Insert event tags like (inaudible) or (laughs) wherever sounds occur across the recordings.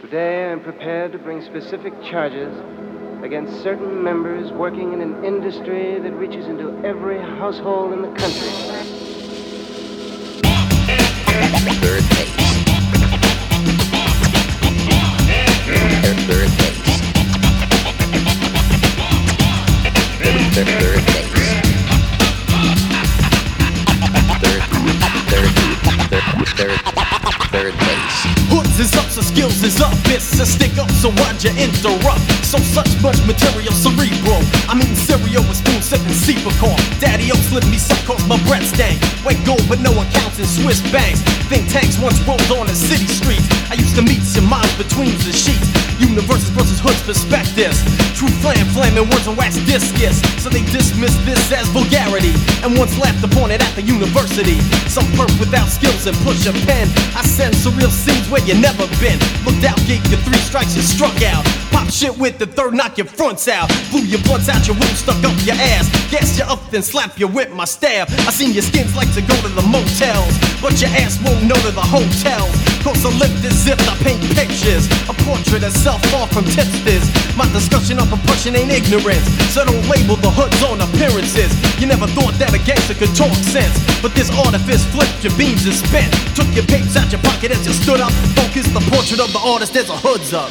Today I'm prepared to bring specific charges against certain members working in an industry that reaches into every household in the country. Third base. Third, base. Third, base. Third, third, third, third, third is up, so skills is up. It's a stick up, so why'd you interrupt? So such much material cerebral. I'm eating cereal with spoon sipping Cepacol. Daddy O slip me some cause my breath stank. White gold, but no accounts in Swiss banks. Think tanks once rolled on the city streets. I used to meet some minds between the sheets. Universes versus hoods perspectives. True flam, flaming words and wax discus. So they dismiss this as vulgarity. And once laughed upon it at the university. Some perp without skills and push a pen. I send surreal scenes where you never been. Looked out, gave you three strikes, you struck out. Pop shit with the third, knock your fronts out. Blew your blunts out, your whip stuck up your ass. Gas you up, then slap you with my staff. I seen your skins like to go to the motels. But your ass won't know to the hotels. Cause I lift as if I paint pictures. A portrait of self far from tipsters. My discussion of oppression ain't ignorance. So don't label the hoods on appearances. You never thought that a gangster could talk sense. But this artifice flipped your beams and spent. Took your papes out your pocket as you stood up. Focused the portrait of the artist as a hood's up.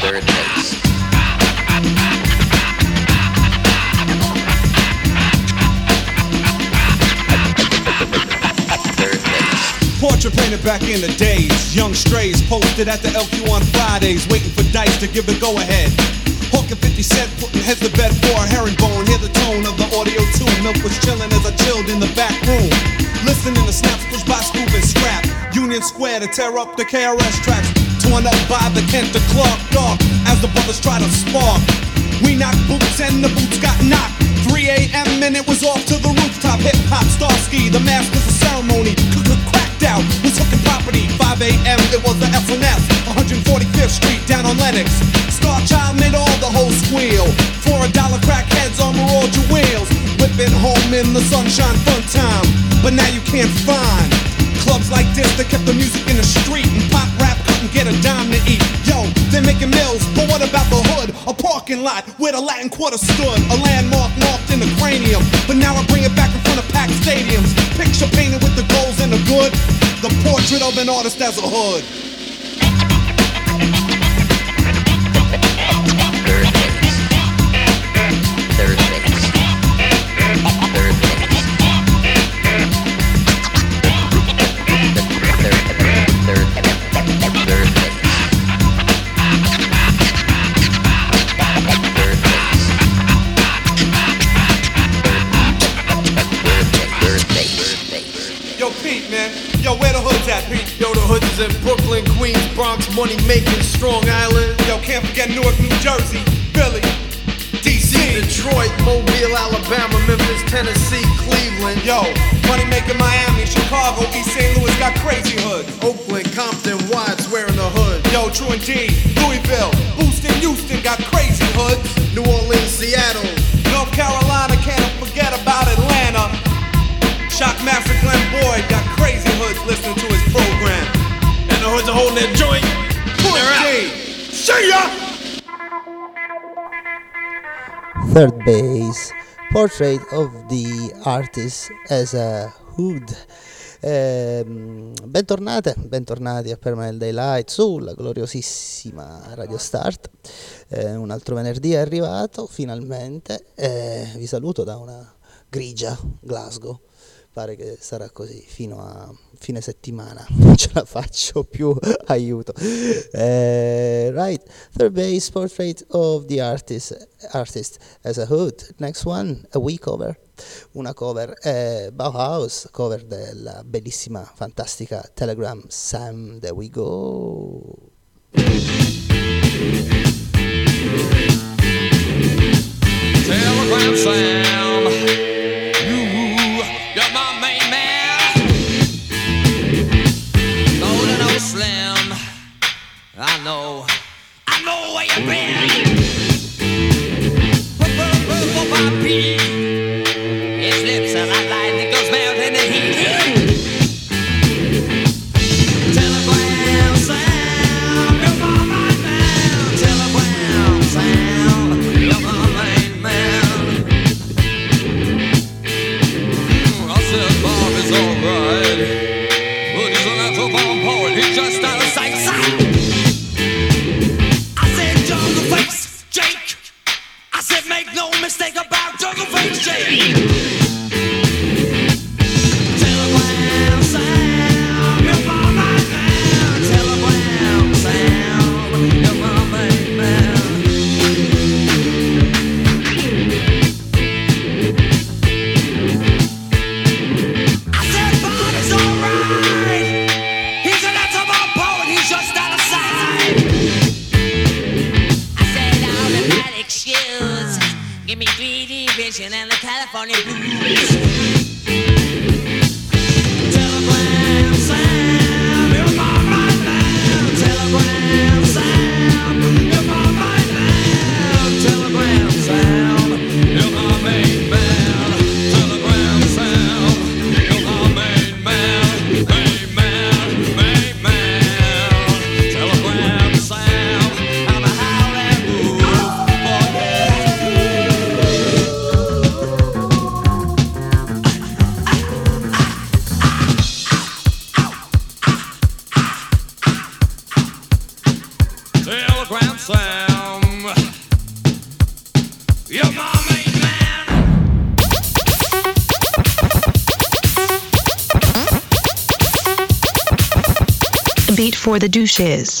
Third base. Third painted back in the days. Young strays posted at the LQ on Fridays, waiting for dice to give the go ahead. Hawking 50 cent, putting heads to bed for a herringbone. Hear the tone of the audio tune. Milk was chilling as I chilled in the back room. Listening to snaps pushed by Scoop and Scrap. Union Square to tear up the KRS tracks. Torn up by the Kent to Clark Dark as the brothers try to spark. We knocked boots and the boots got knocked. 3 a.m. and it was off to the rooftop. Hip hop, Starski, the masters of ceremony. Cracked out, was hooking property. 5 a.m. it was the S&S. 145th Street down on Lenox. Star Child made all the whole squeal. For a dollar, crackheads all your wheels. Whipping home in the sunshine, fun time. But now you can't find clubs like this that kept the music in the street and pop rap couldn't get a dime to eat. Yo, they're making mills, but what about the hood? A parking lot where the Latin Quarter stood, a landmark marked in the cranium. But now I bring it back in front of packed stadiums. Picture painted with the goals and the good, the portrait of an artist as a hood. Money making, Strong Island. Yo, can't forget Newark, New Jersey, Philly, DC. Detroit, Mobile, Alabama, Memphis, Tennessee, Cleveland, Yo, money making Miami, Chicago, East St. Louis got crazy hoods. Oakland, Compton, Watts wearing the hood. Yo, true and indeed. Louisville, Houston, Houston got crazy hoods. New Orleans, Seattle, North Carolina, can't forget about Atlanta. Shockmaster Glenn Boyd got crazy hoods listening to his program. The hoods are holding their joint. They're out. See ya! Third base, portrait of the artist as a hood. Ehm, bentornate, bentornati a Permanent Daylight sulla gloriosissima Radio Start. Eh, un altro venerdì è arrivato finalmente. e vi saluto da una grigia Glasgow. Pare che sarà così fino a fine settimana. (laughs) Non ce la faccio più, (laughs) aiuto. Eh, right, third base portrait of the artist, artist as a hood. Next one, a we cover. Una cover è Bauhaus, cover della bellissima, fantastica Telegram Sam. There we go. I know, I know where you've been. Thank you. For the douches.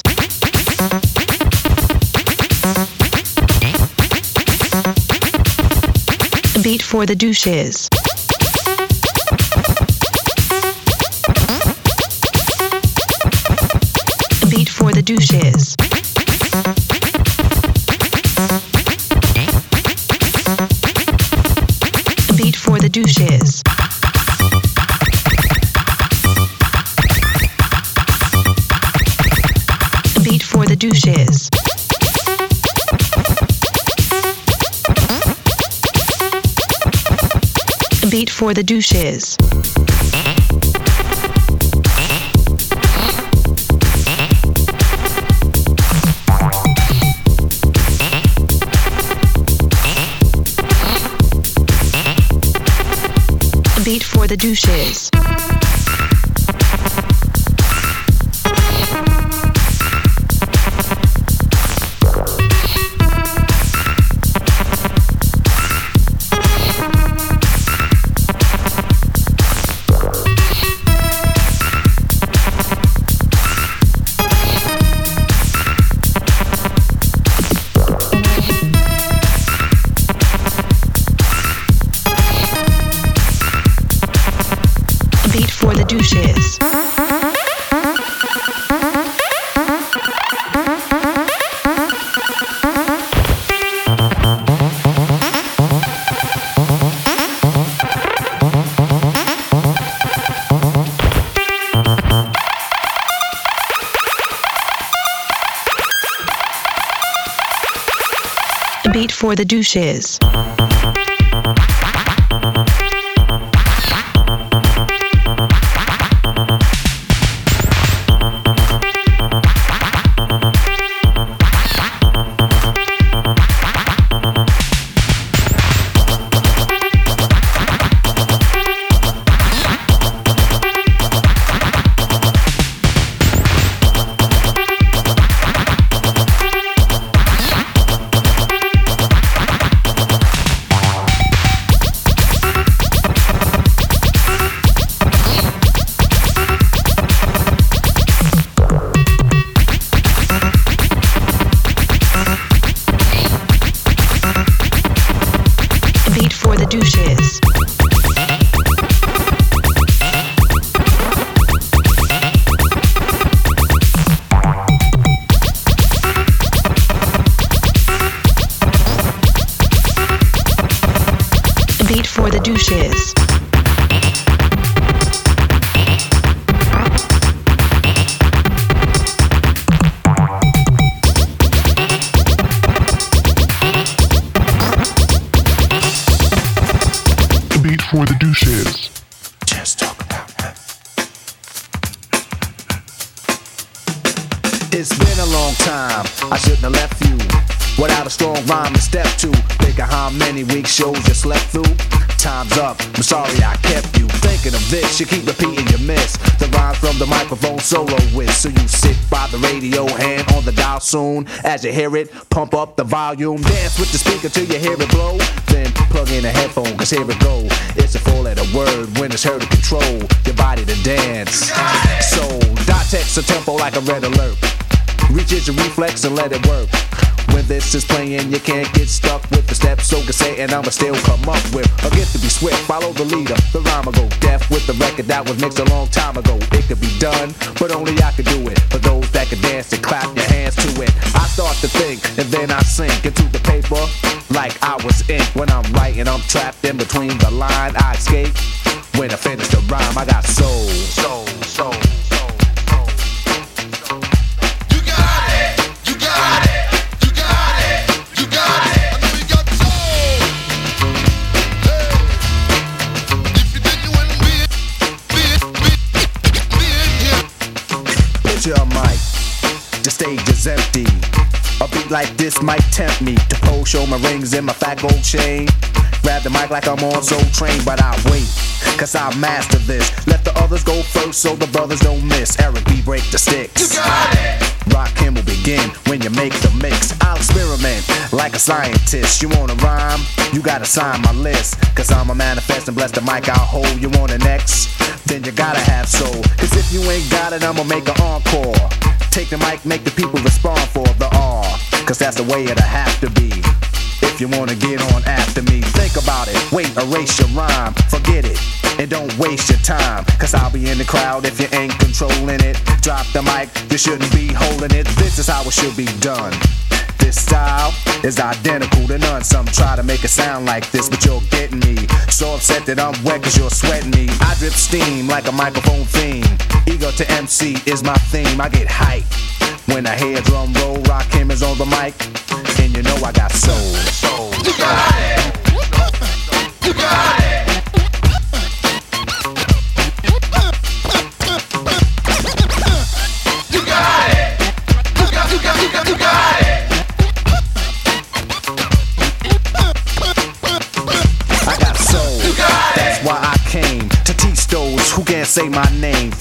Beat for the douches. For the douches. Beat for the douches. the douche is. Soon. As you hear it, pump up the volume. Dance with the speaker till you hear it blow. Then plug in a headphone, cause here it go. It's a four letter word when it's heard to control your body to dance. So, dot text a tempo like a red alert. Reach your reflex and let it work. When this is playing, you can't get stuck with the steps. So can say, and I'ma still come up with a gift to be swift. Follow the leader, the rhyme go deaf with the record that was mixed a long time ago. It could be done, but only I could do it. For those that can dance and clap your hands to it. I start to think, and then I sink into the paper like I was ink. When I'm writing, I'm trapped in between the line. I escape. When I finish the rhyme, I got soul, soul, this might tempt me to pose, show my rings and my fat gold chain. Grab the mic like I'm on Soul Train, but I wait, cause I master this. Let the others go first so the brothers don't miss. Eric B. break the sticks. You got it! Rakim will begin when you make the mix. I'll experiment like a scientist. You wanna rhyme? You gotta sign my list. Cause I'm a manifest and bless the mic I'll hold. You want an X? Then you gotta have soul. Cause if you ain't got it, I'ma make an encore. Take the mic, make the people respond for the R. Cause that's the way it'll have to be. If you wanna get on after me, think about it. Wait, erase your rhyme, forget it. And don't waste your time, cause I'll be in the crowd if you ain't controlling it. Drop the mic, you shouldn't be holding it. This is how it should be done. This style is identical to none. Some try to make it sound like this, but you're getting me. So upset that I'm wet cause you're sweating me. I drip steam like a microphone theme. Ego to MC is my theme. I get hype when I hear drum roll. Rock is on the mic, and you know I got soul. soul. You got it. You got it. You got it. You got, you got, you got, you got it. I got soul. That's why I came to teach who can't say my name.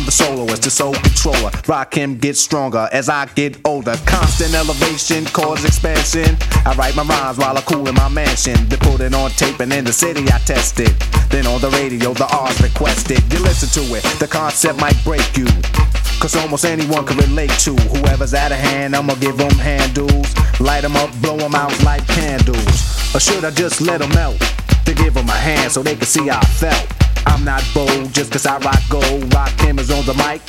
I'm the soloist, the soul controller. Rakim get stronger as I get older. Constant elevation, cause expansion. I write my rhymes while I cool in my mansion. They put it on tape and in the city I test it. Then on the radio, the R's requested. You listen to it, the concept might break you. Cause almost anyone can relate to whoever's out of hand. I'ma give them handles, light them up, blow them out like candles. Or should I just let them melt? To give them a hand so they can see how I felt. I'm not bold just cause I rock gold. Rock cameras on the mic,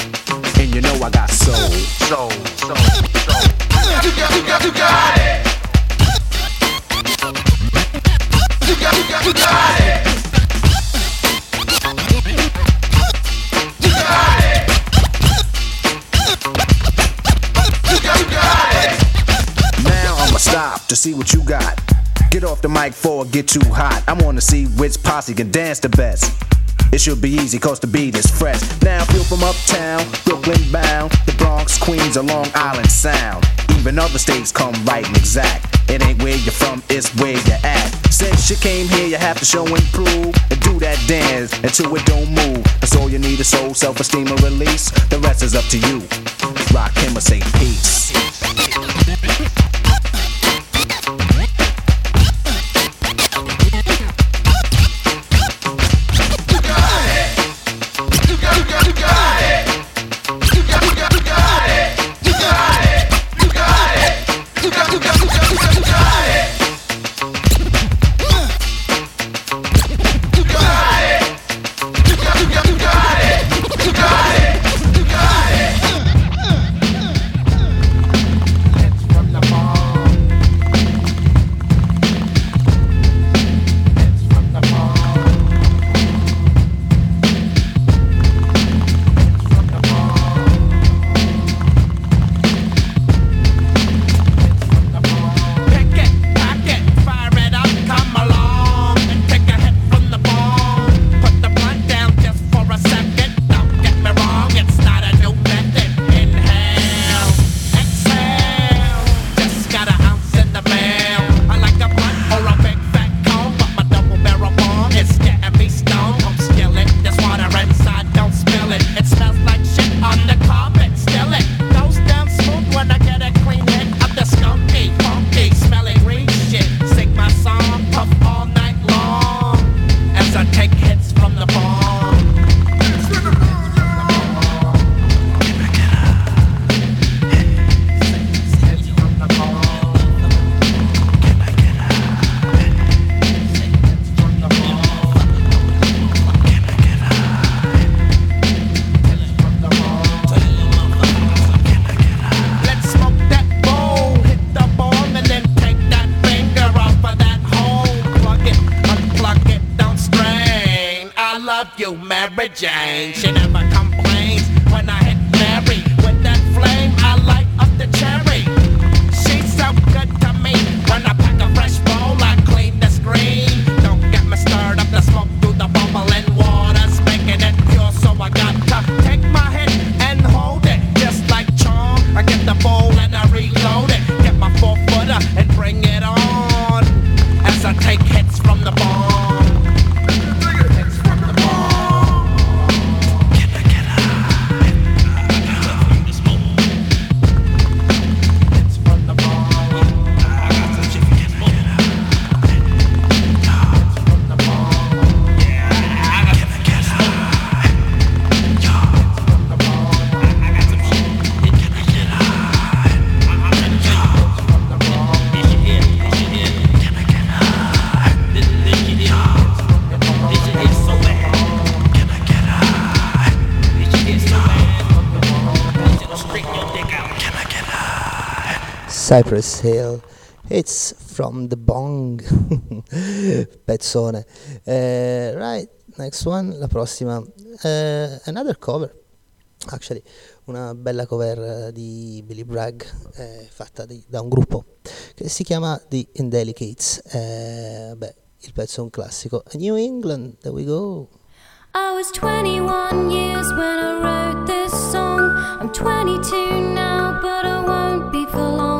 and you know I got soul. Soul, soul, soul. You got, you got, you got it. You got, you got, you got it. You got it. You got, you got it. Now I'ma stop to see what you got. Get off the mic before it get too hot. I wanna see which posse can dance the best. It should be easy cause the beat is fresh. Now feel from uptown, Brooklyn bound, the Bronx, Queens, or Long Island Sound. Even other states come right and exact. It ain't where you're from, it's where you're at. Since you came here, you have to show and prove and do that dance until it don't move. That's all you need is soul, self-esteem, and release. The rest is up to you. Rakim or say peace. Cypress Hill, It's from the Bong, (laughs) pezzone. Uh, right, next one, la prossima, uh, another cover, actually, una bella cover uh, di Billy Bragg fatta di, da un gruppo che si chiama The Indelicates. beh, il pezzo è un classico. A New England, there we go. I was 21 years when I wrote this song. I'm 22 now, but I won't be for long.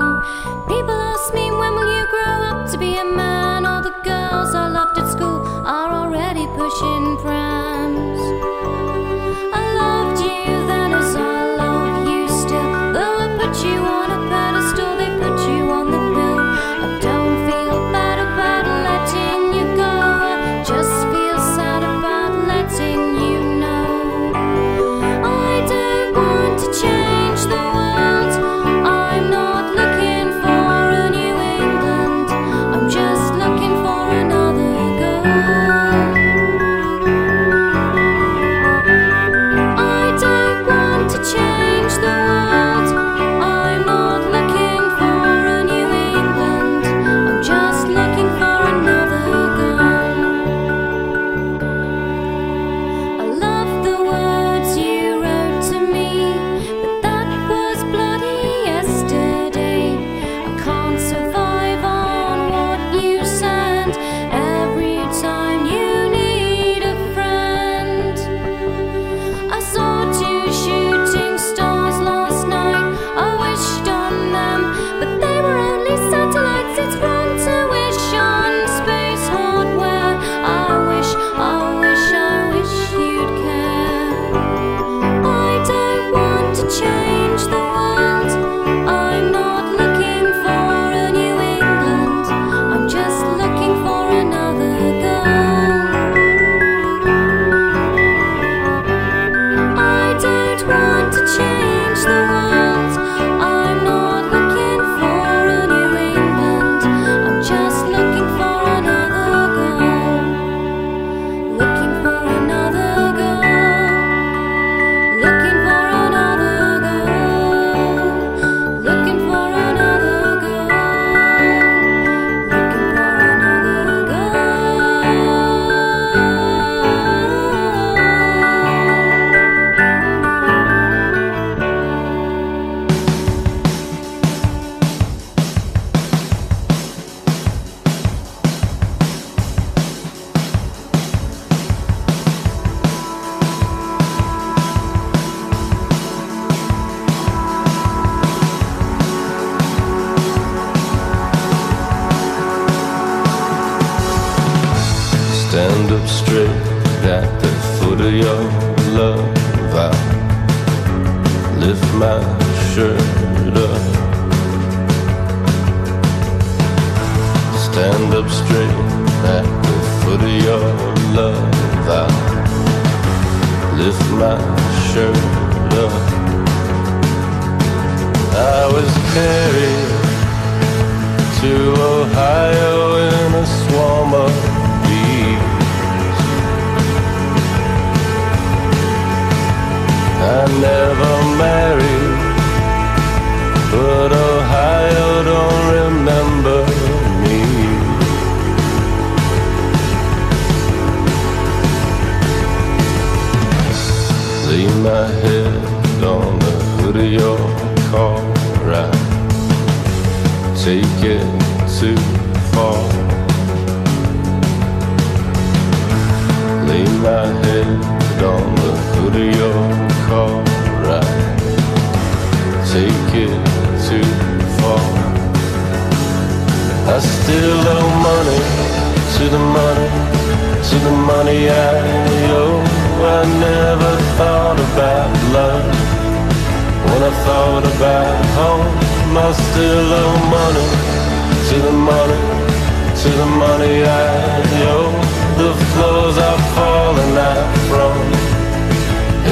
To the money I owe. The floors are falling out from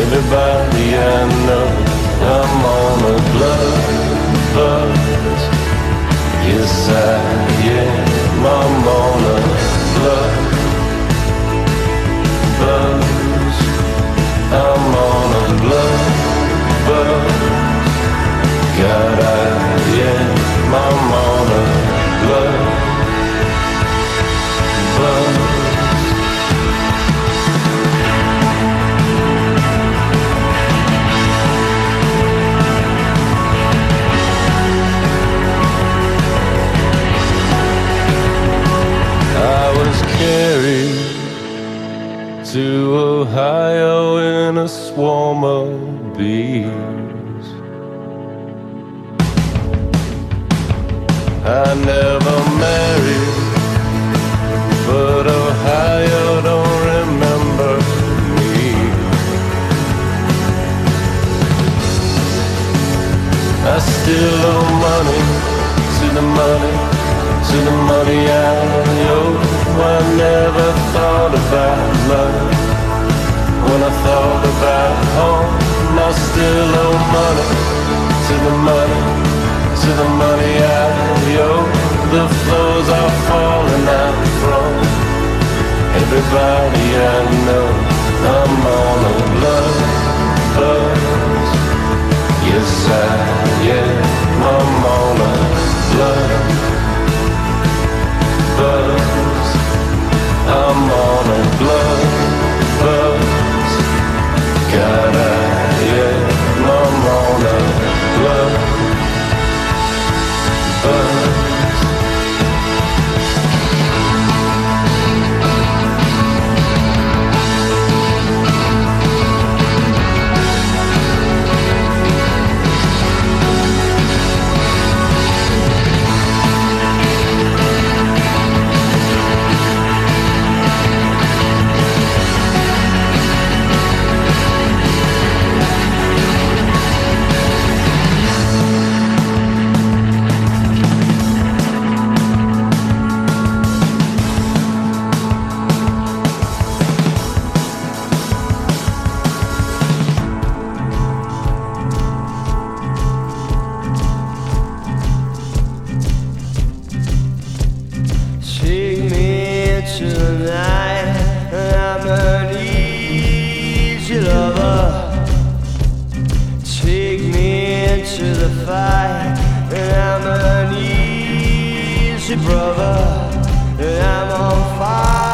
everybody I know. I'm on a blood buzz. Yes, I am. I'm on a Ohio in a swarm of bees. I never married, but Ohio don't remember me. I still owe money to the money, to the money I owe. I never thought about love. When I thought about home, And I still owe money to the money, to the money I owe. The floors are falling out from everybody I know. I'm on a blood buzz. Yes, I am. I'm on a blood buzz. I'm on a blood. God, I tonight. I'm an easy lover. Take me into the fight. I'm an easy brother. I'm on fire.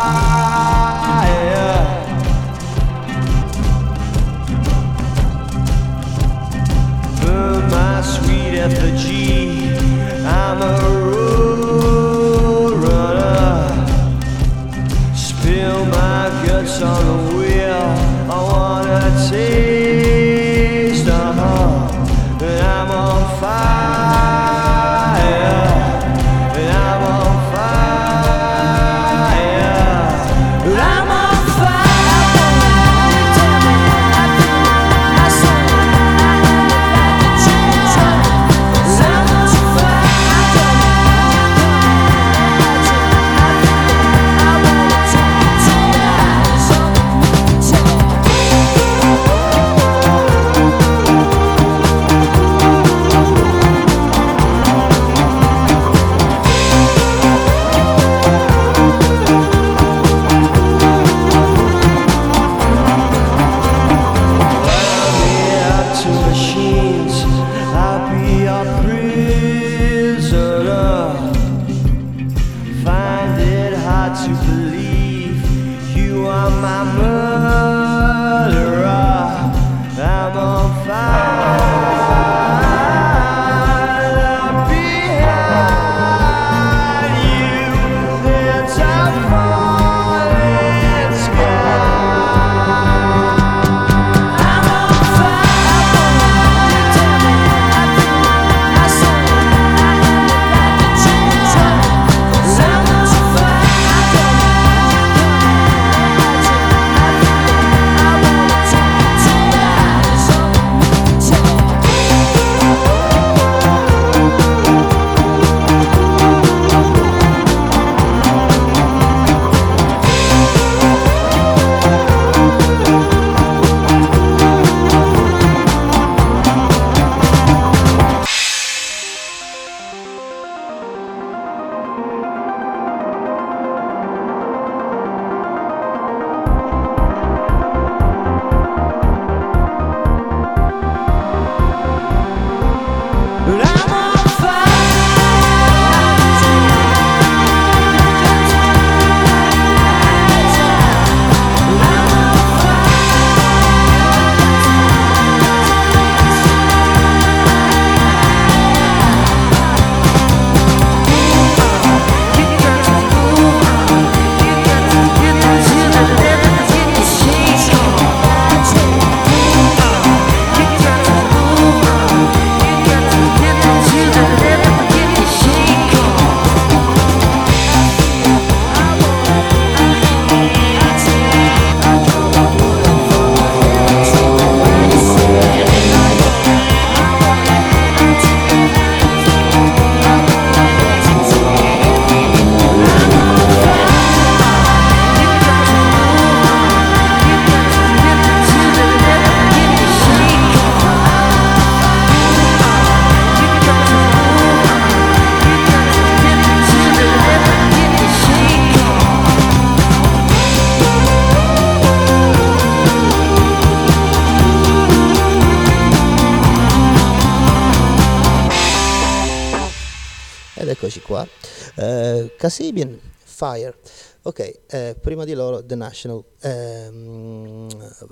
Casabian, Fire. Ok, eh, prima di loro The National, ehm,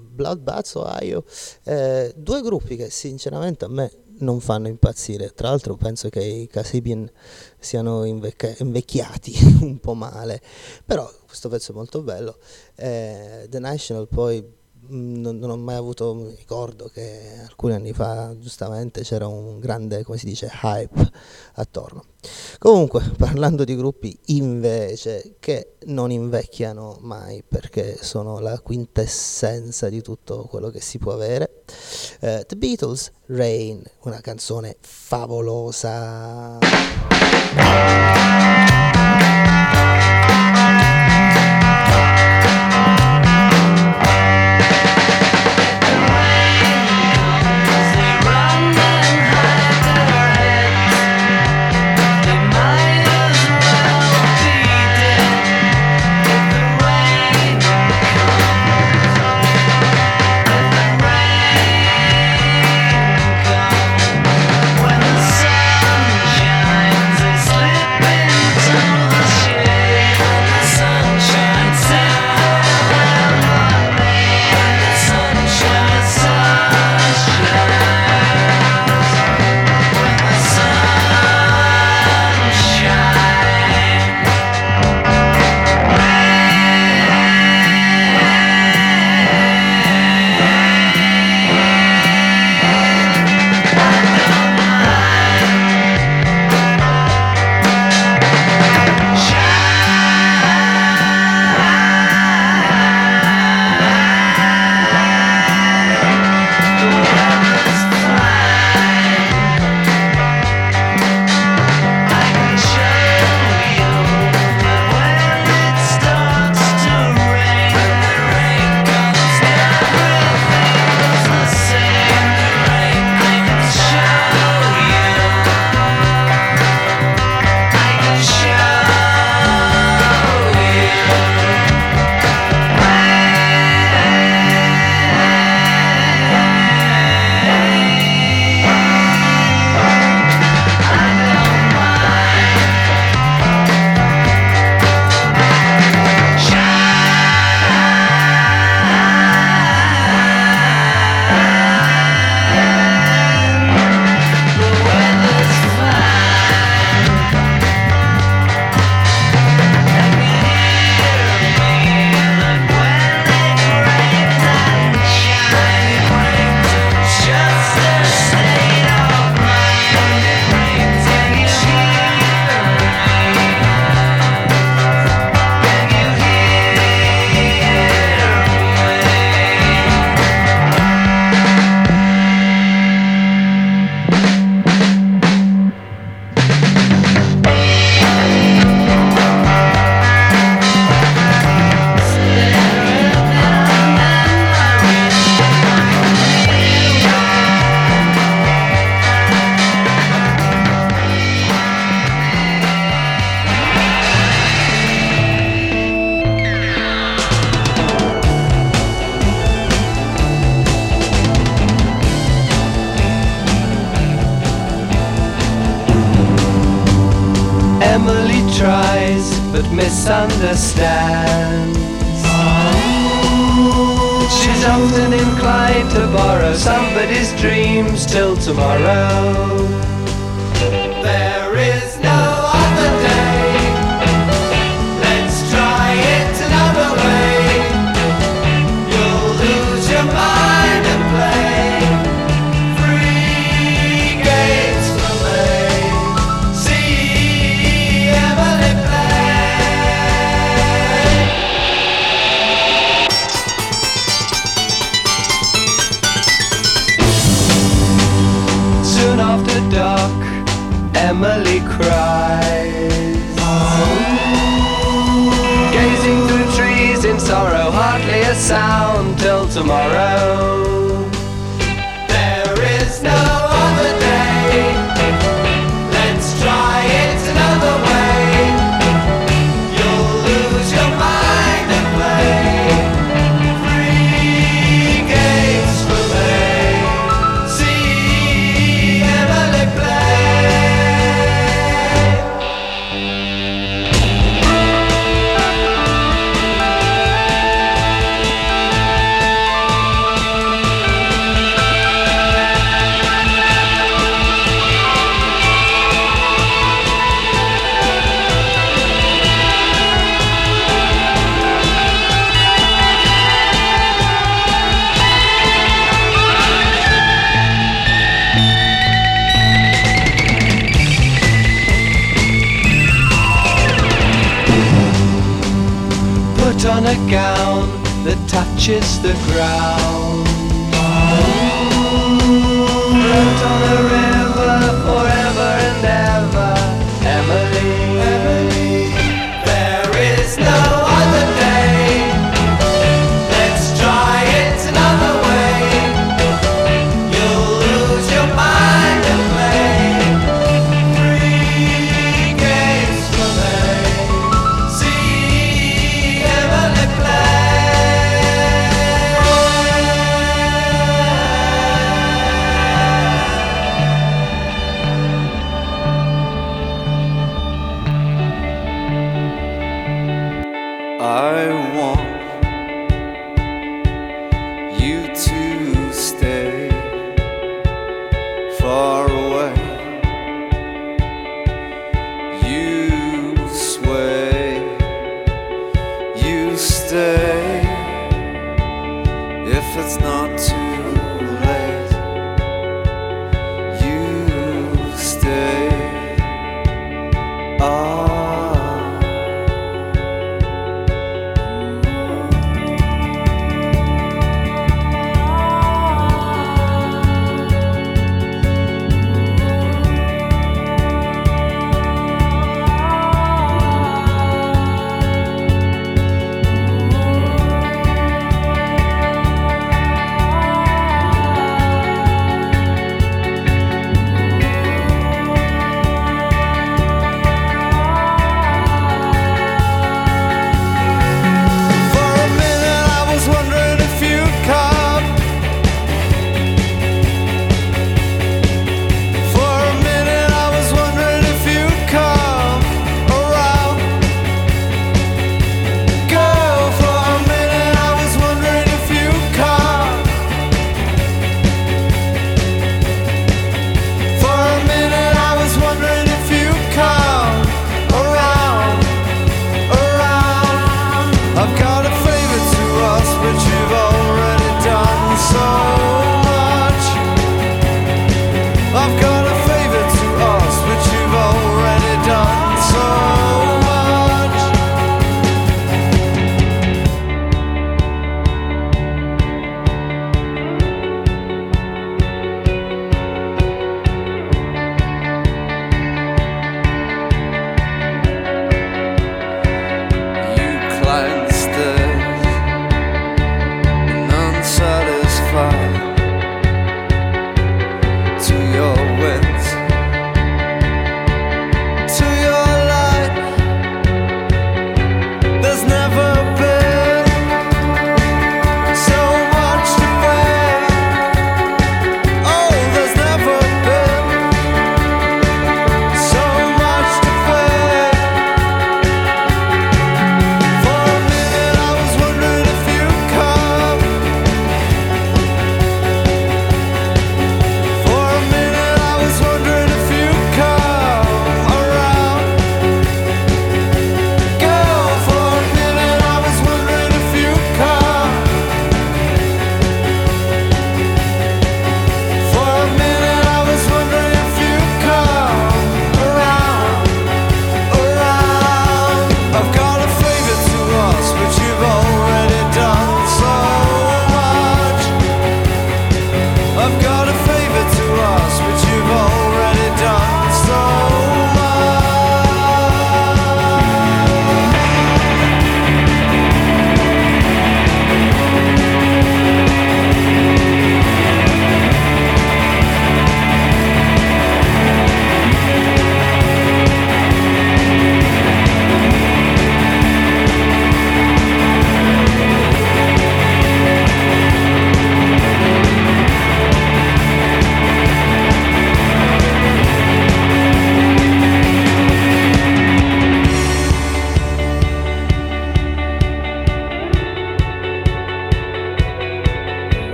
Bloodbath, Ohio, eh, due gruppi che sinceramente a me non fanno impazzire. Tra l'altro penso che i Casabian siano invecchi- invecchiati (laughs) un po' male, però questo pezzo è molto bello. Eh, The National poi non, non ho mai avuto ricordo che alcuni anni fa giustamente c'era un grande, come si dice, hype attorno. Comunque, parlando di gruppi invece che non invecchiano mai perché sono la quintessenza di tutto quello che si può avere, eh, The Beatles, Rain, una canzone favolosa.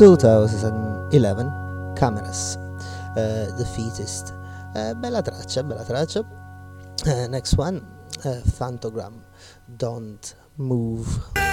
2011 Cameras, uh, The Fittest. Uh, bella traccia, bella traccia. Uh, next one, uh, Phantogram, Don't Move.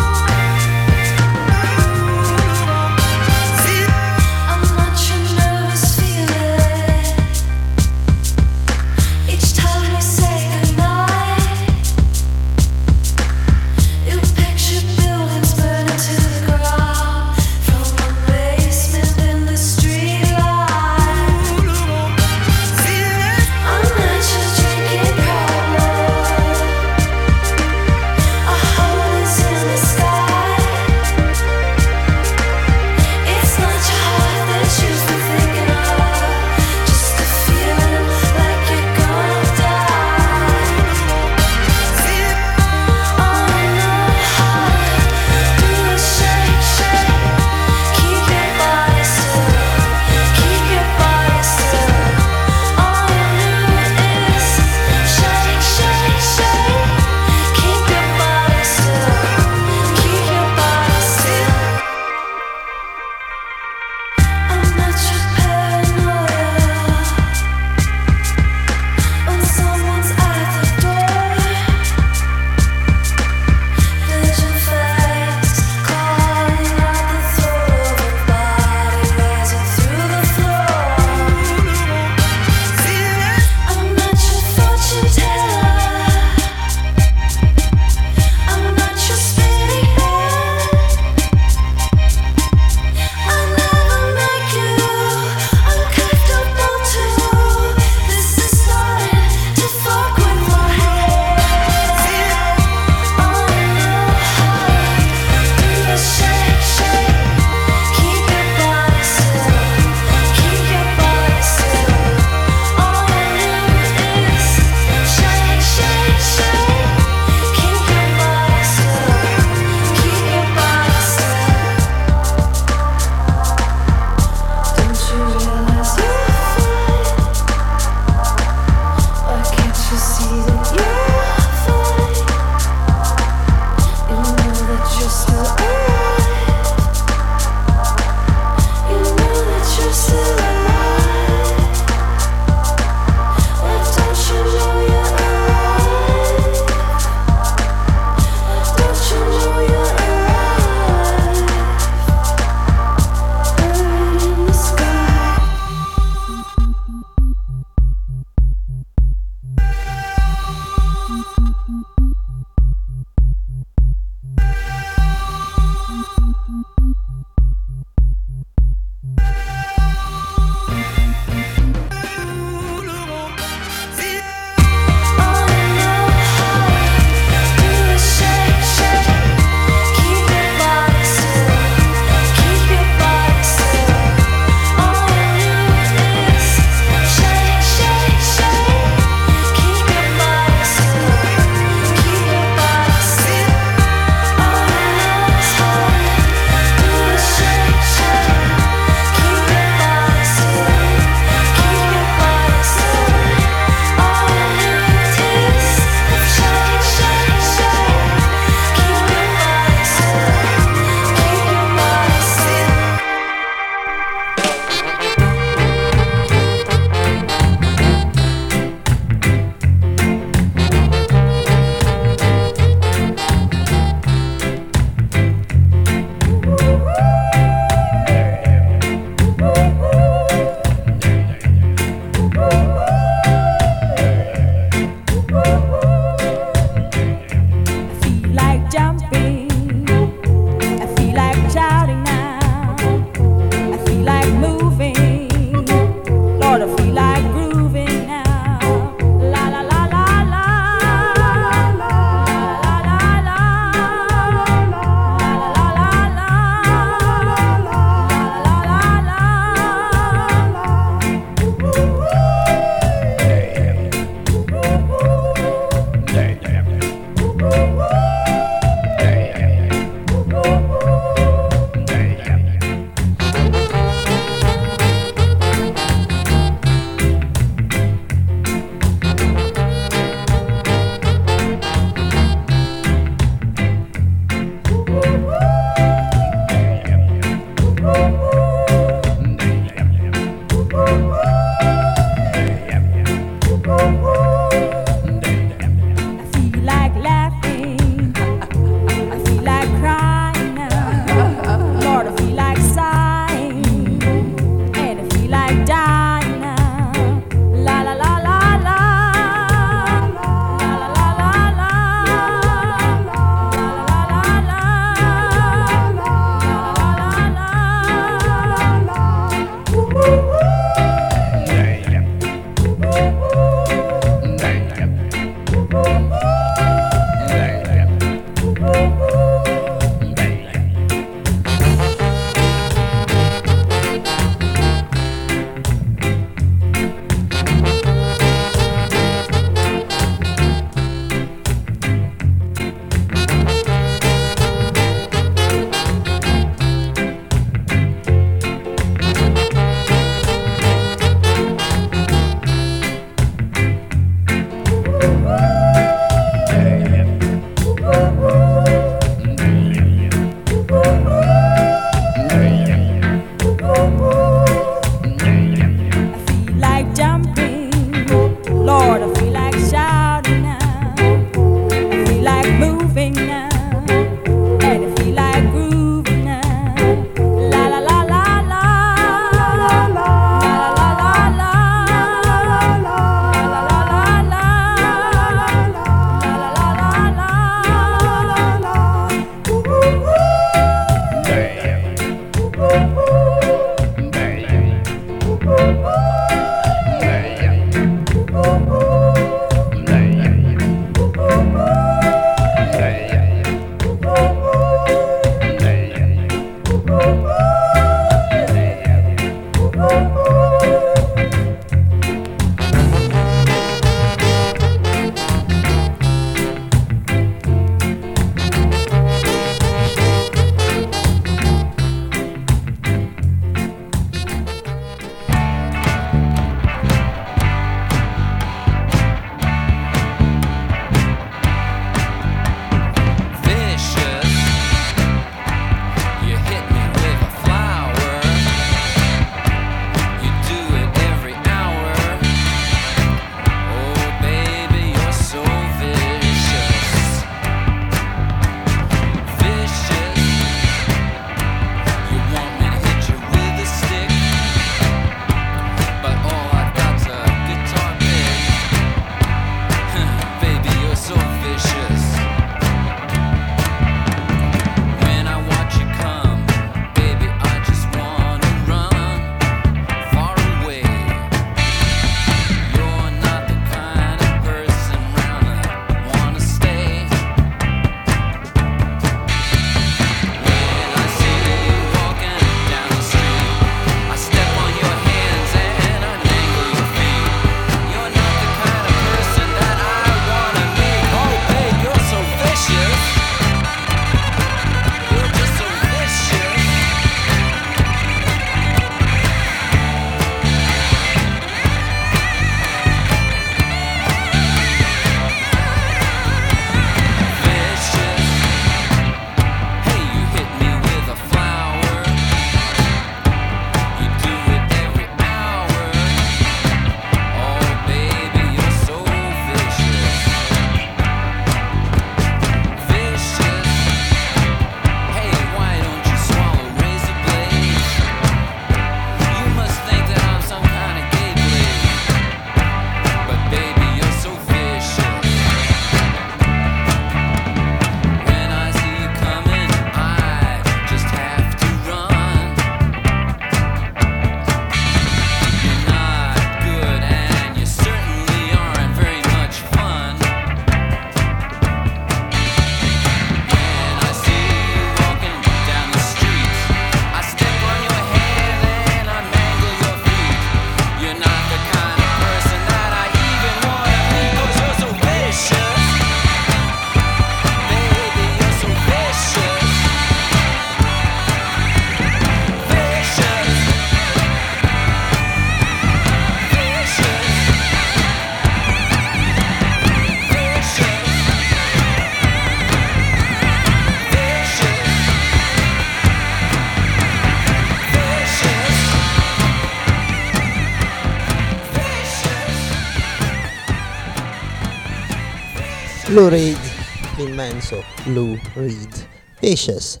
Lou Reed. Vicious.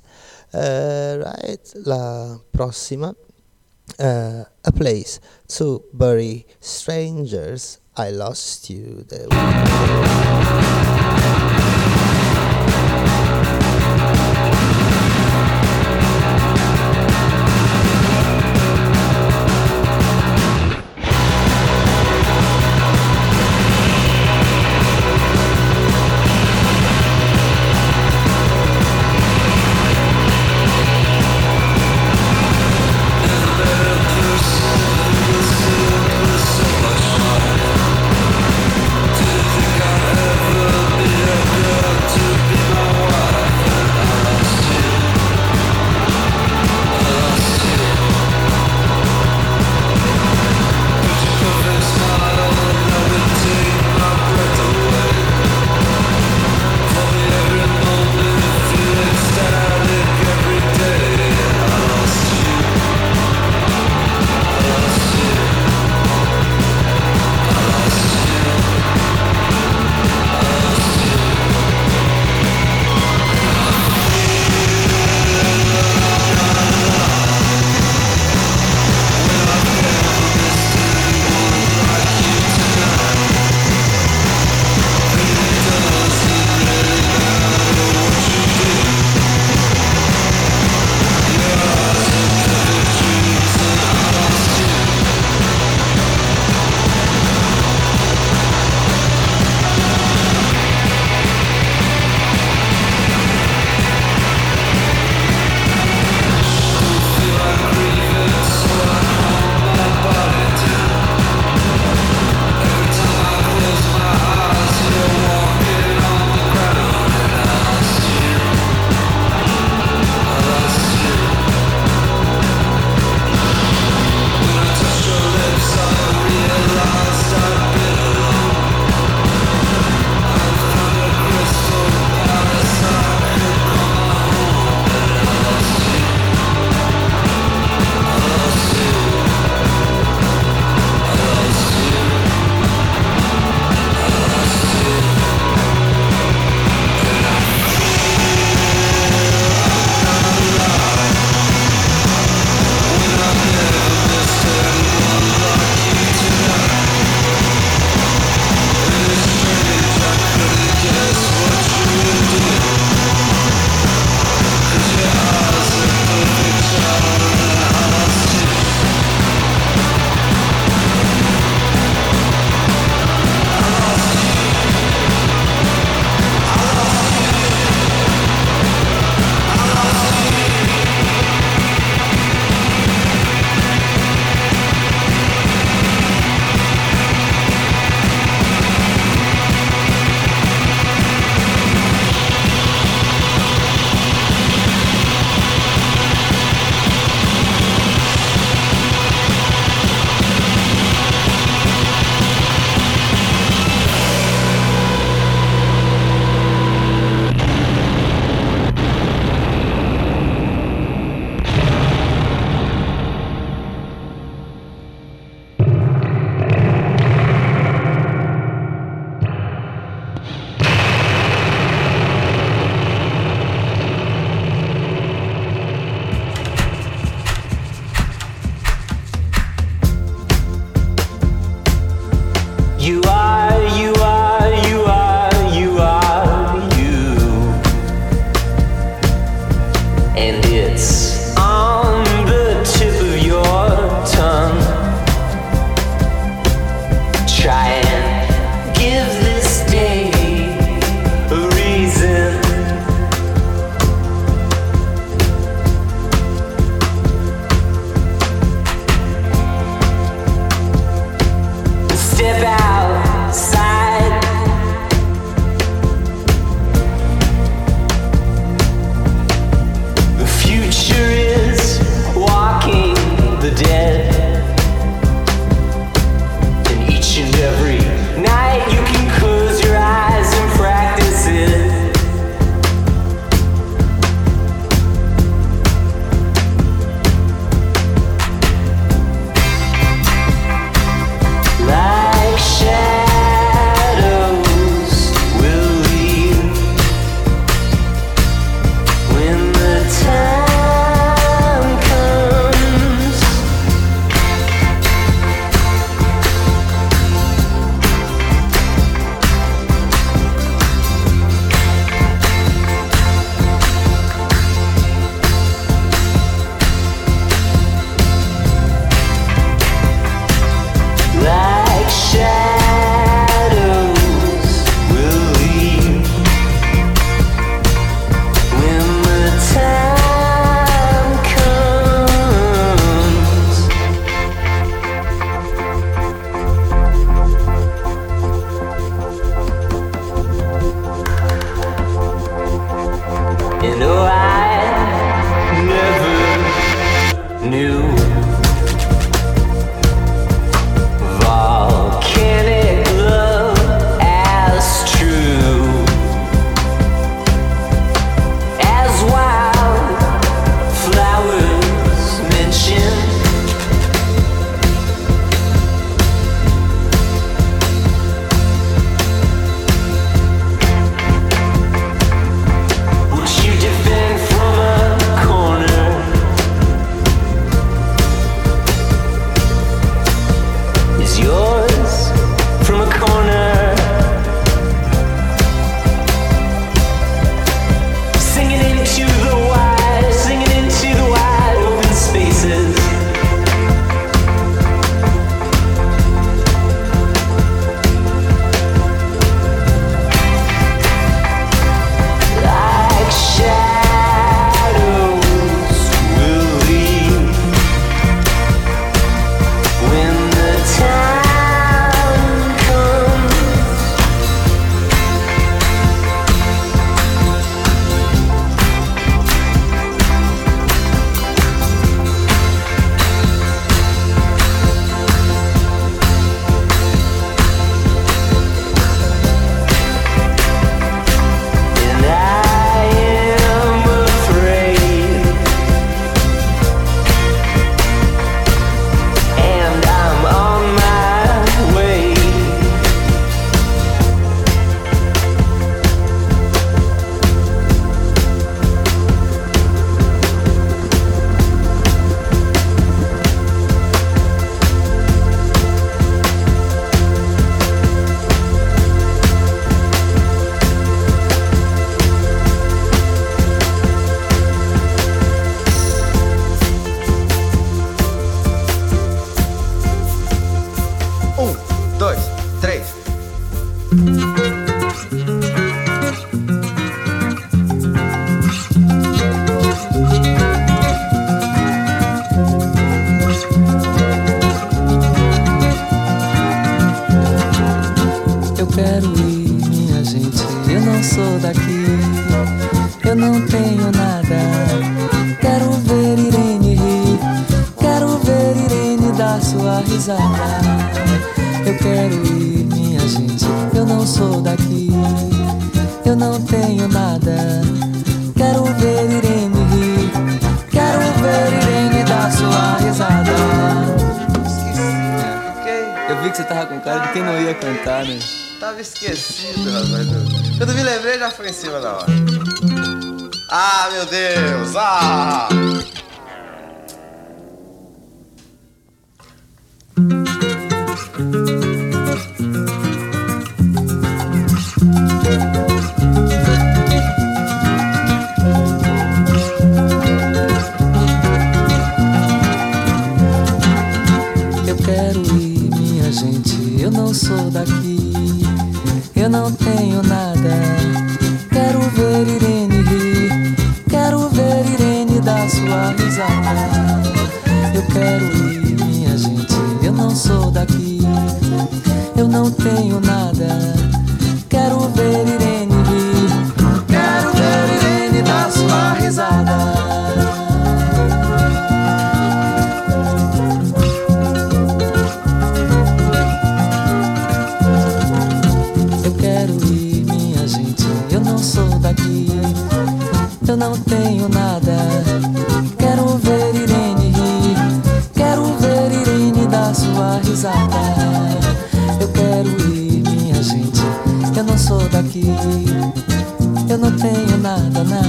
Eh, right, la prossima. eh, a place to bury strangers. I lost you.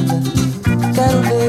Settle, settle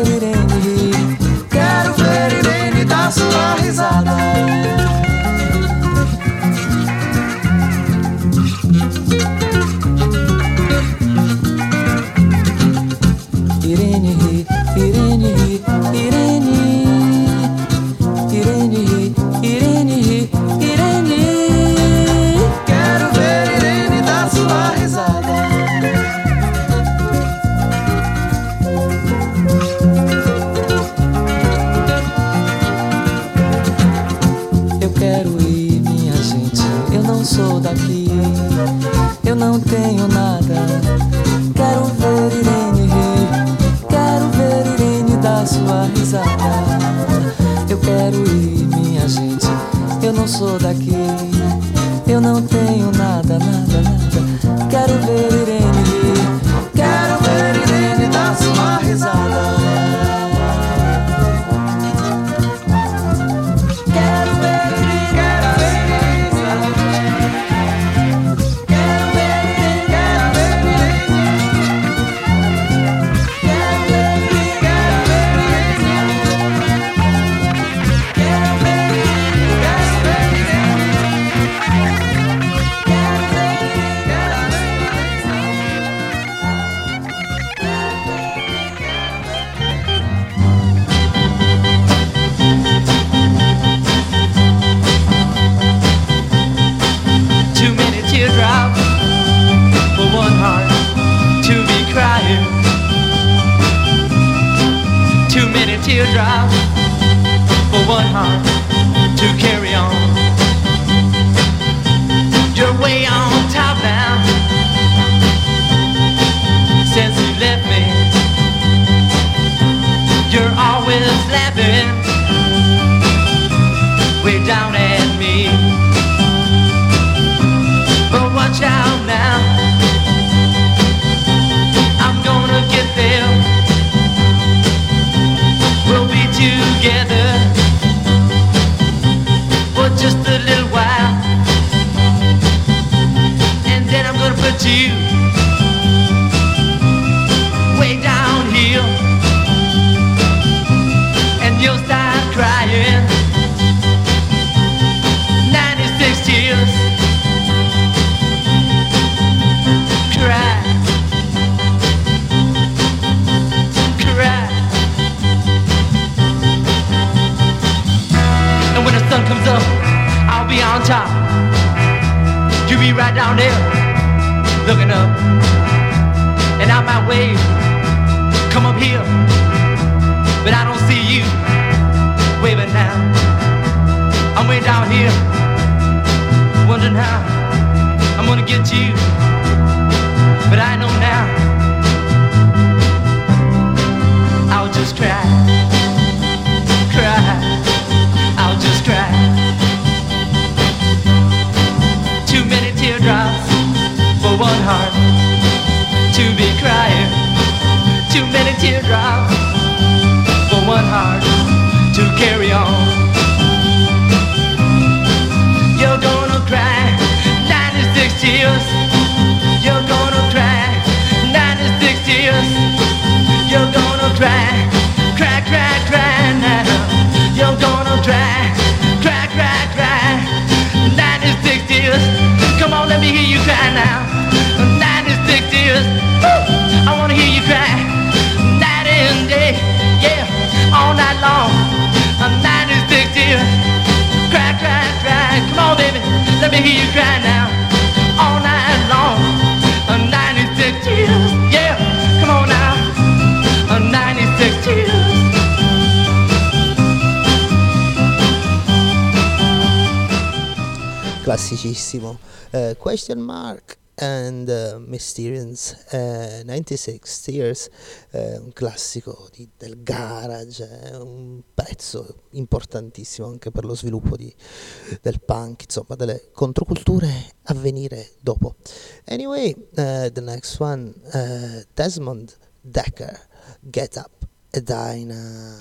top. You be right down there, looking up. And I might wave, come up here, but I don't see you waving now. I'm way down here, wondering how I'm gonna get to you, but I know now. I'll just cry, cry. I'll just cry. one heart to be crying. Too many teardrops for one heart to carry on. You're gonna cry 96 years. You're gonna cry 96 years. You're gonna cry, cry, cry, cry now. You're gonna cry, cry, cry, cry. 96 years. Come on, let me hear you cry now. 96 tears. Woo! I wanna hear you cry night and day. Yeah, all night long. 96 tears. Cry, cry, cry. Come on, baby. Let me hear you cry now. All night long. 96 tears. Yeah, come on now. 96 tears. classicissimo eh, question mark and uh, Mysterians eh, 96 Tears eh, un classico di- del garage eh, un pezzo importantissimo anche per lo sviluppo di- del punk insomma delle controculture a venire dopo. Anyway eh, the next one eh, Desmond Decker Get Up e Dinah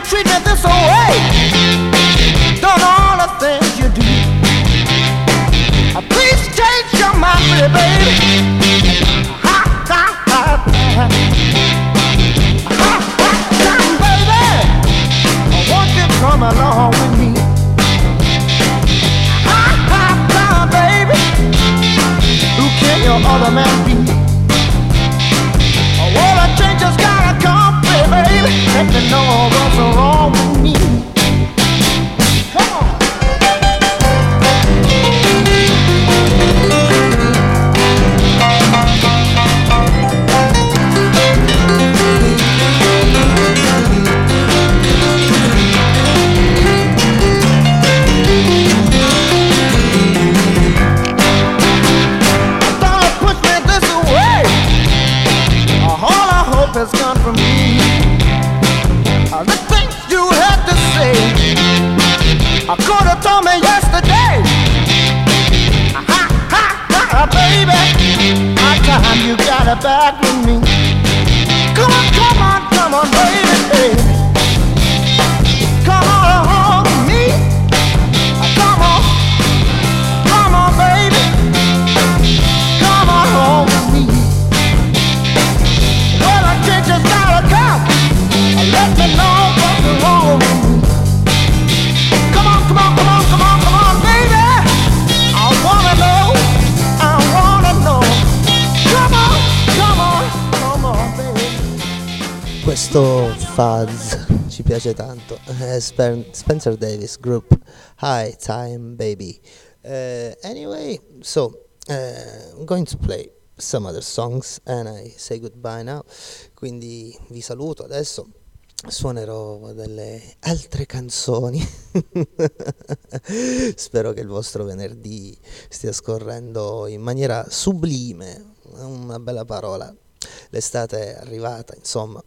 treat it this away. piace tanto. (laughs) Eh, Spencer Davis Group, Hi, Time Baby. Uh, anyway, so uh, I'm going to play some other songs and I say goodbye now. Quindi vi saluto adesso. Suonerò delle altre canzoni. (laughs) Spero che il vostro venerdì stia scorrendo in maniera sublime. Una bella parola. L'estate è arrivata, insomma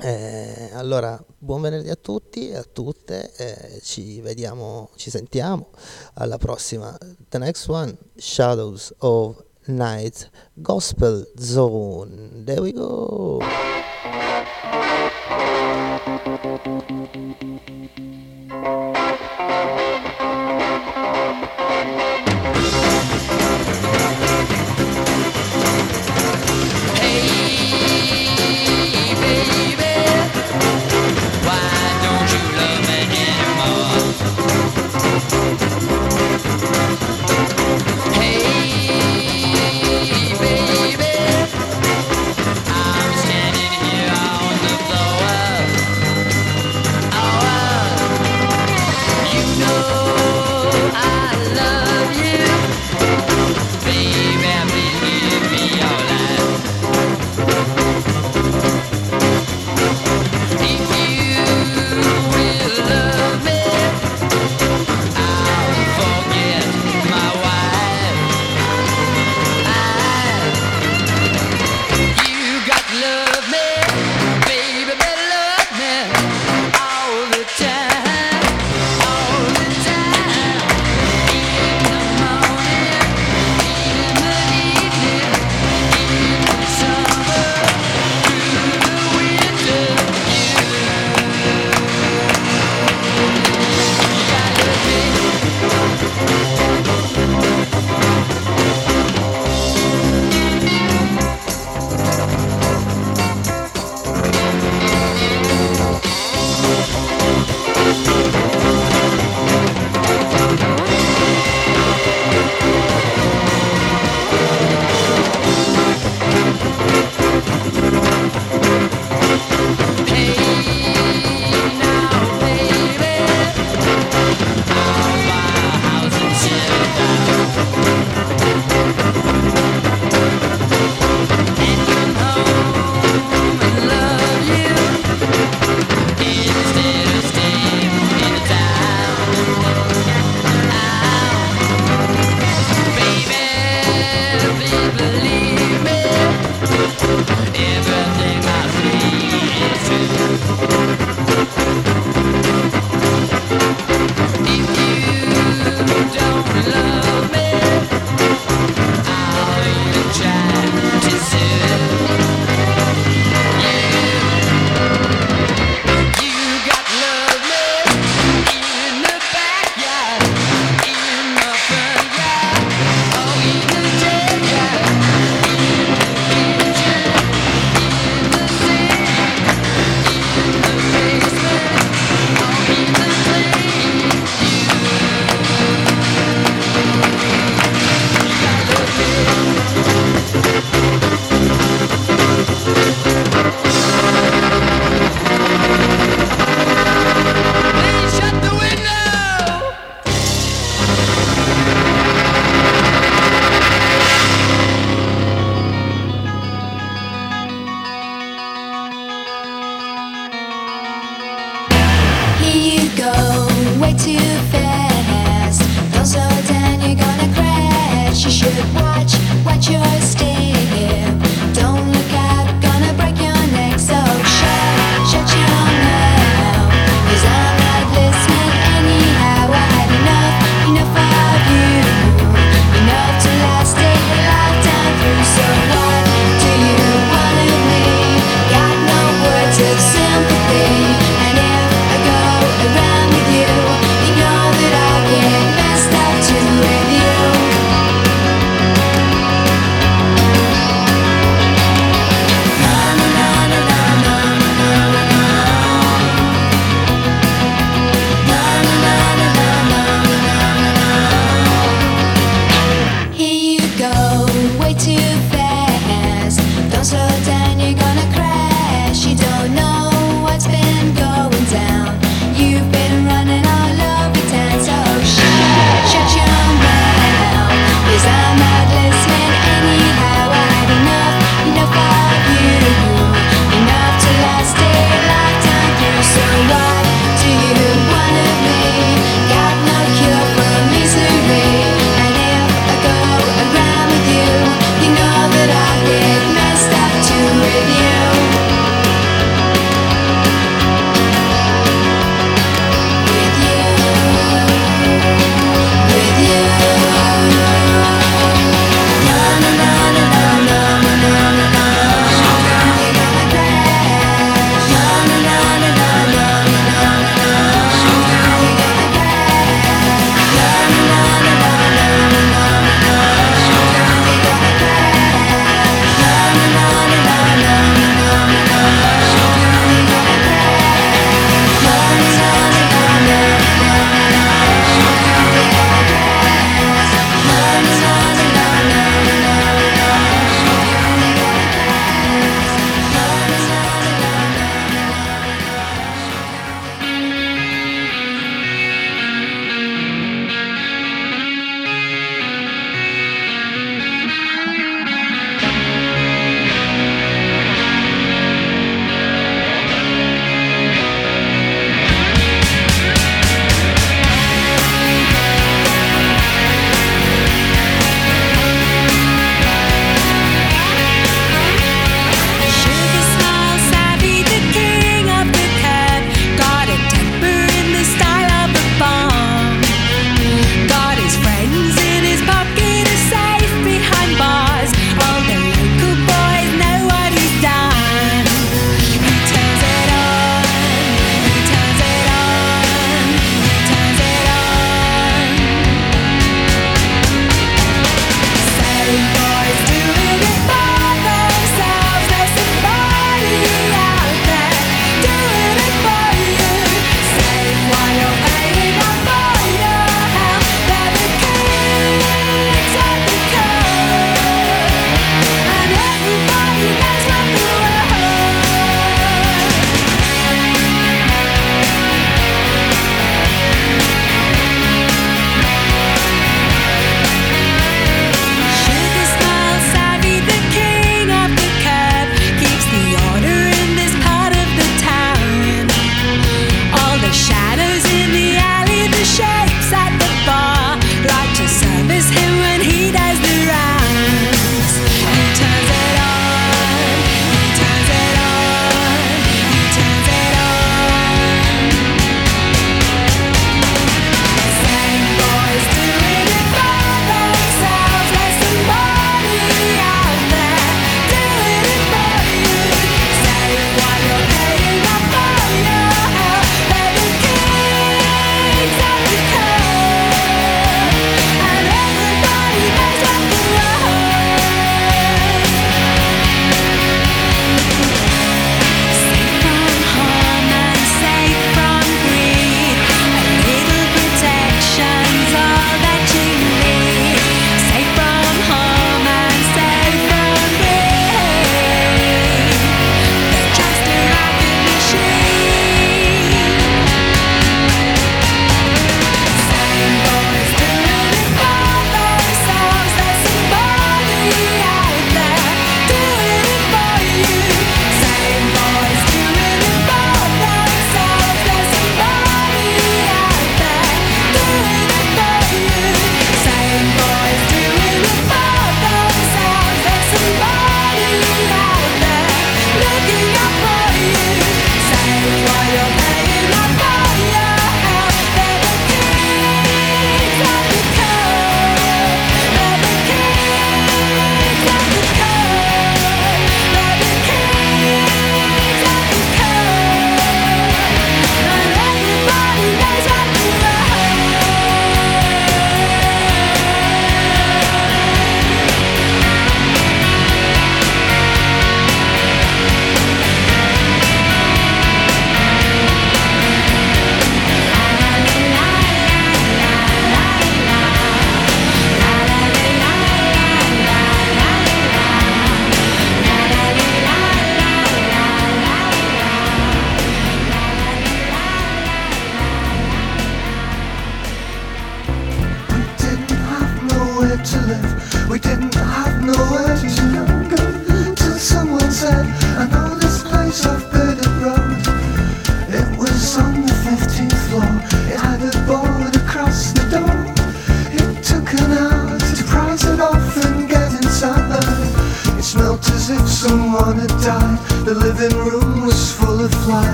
eh, allora, buon venerdì a tutti e a tutte, eh, ci vediamo, ci sentiamo alla prossima. The next one, Shadows of Night Gospel Zone. There we go.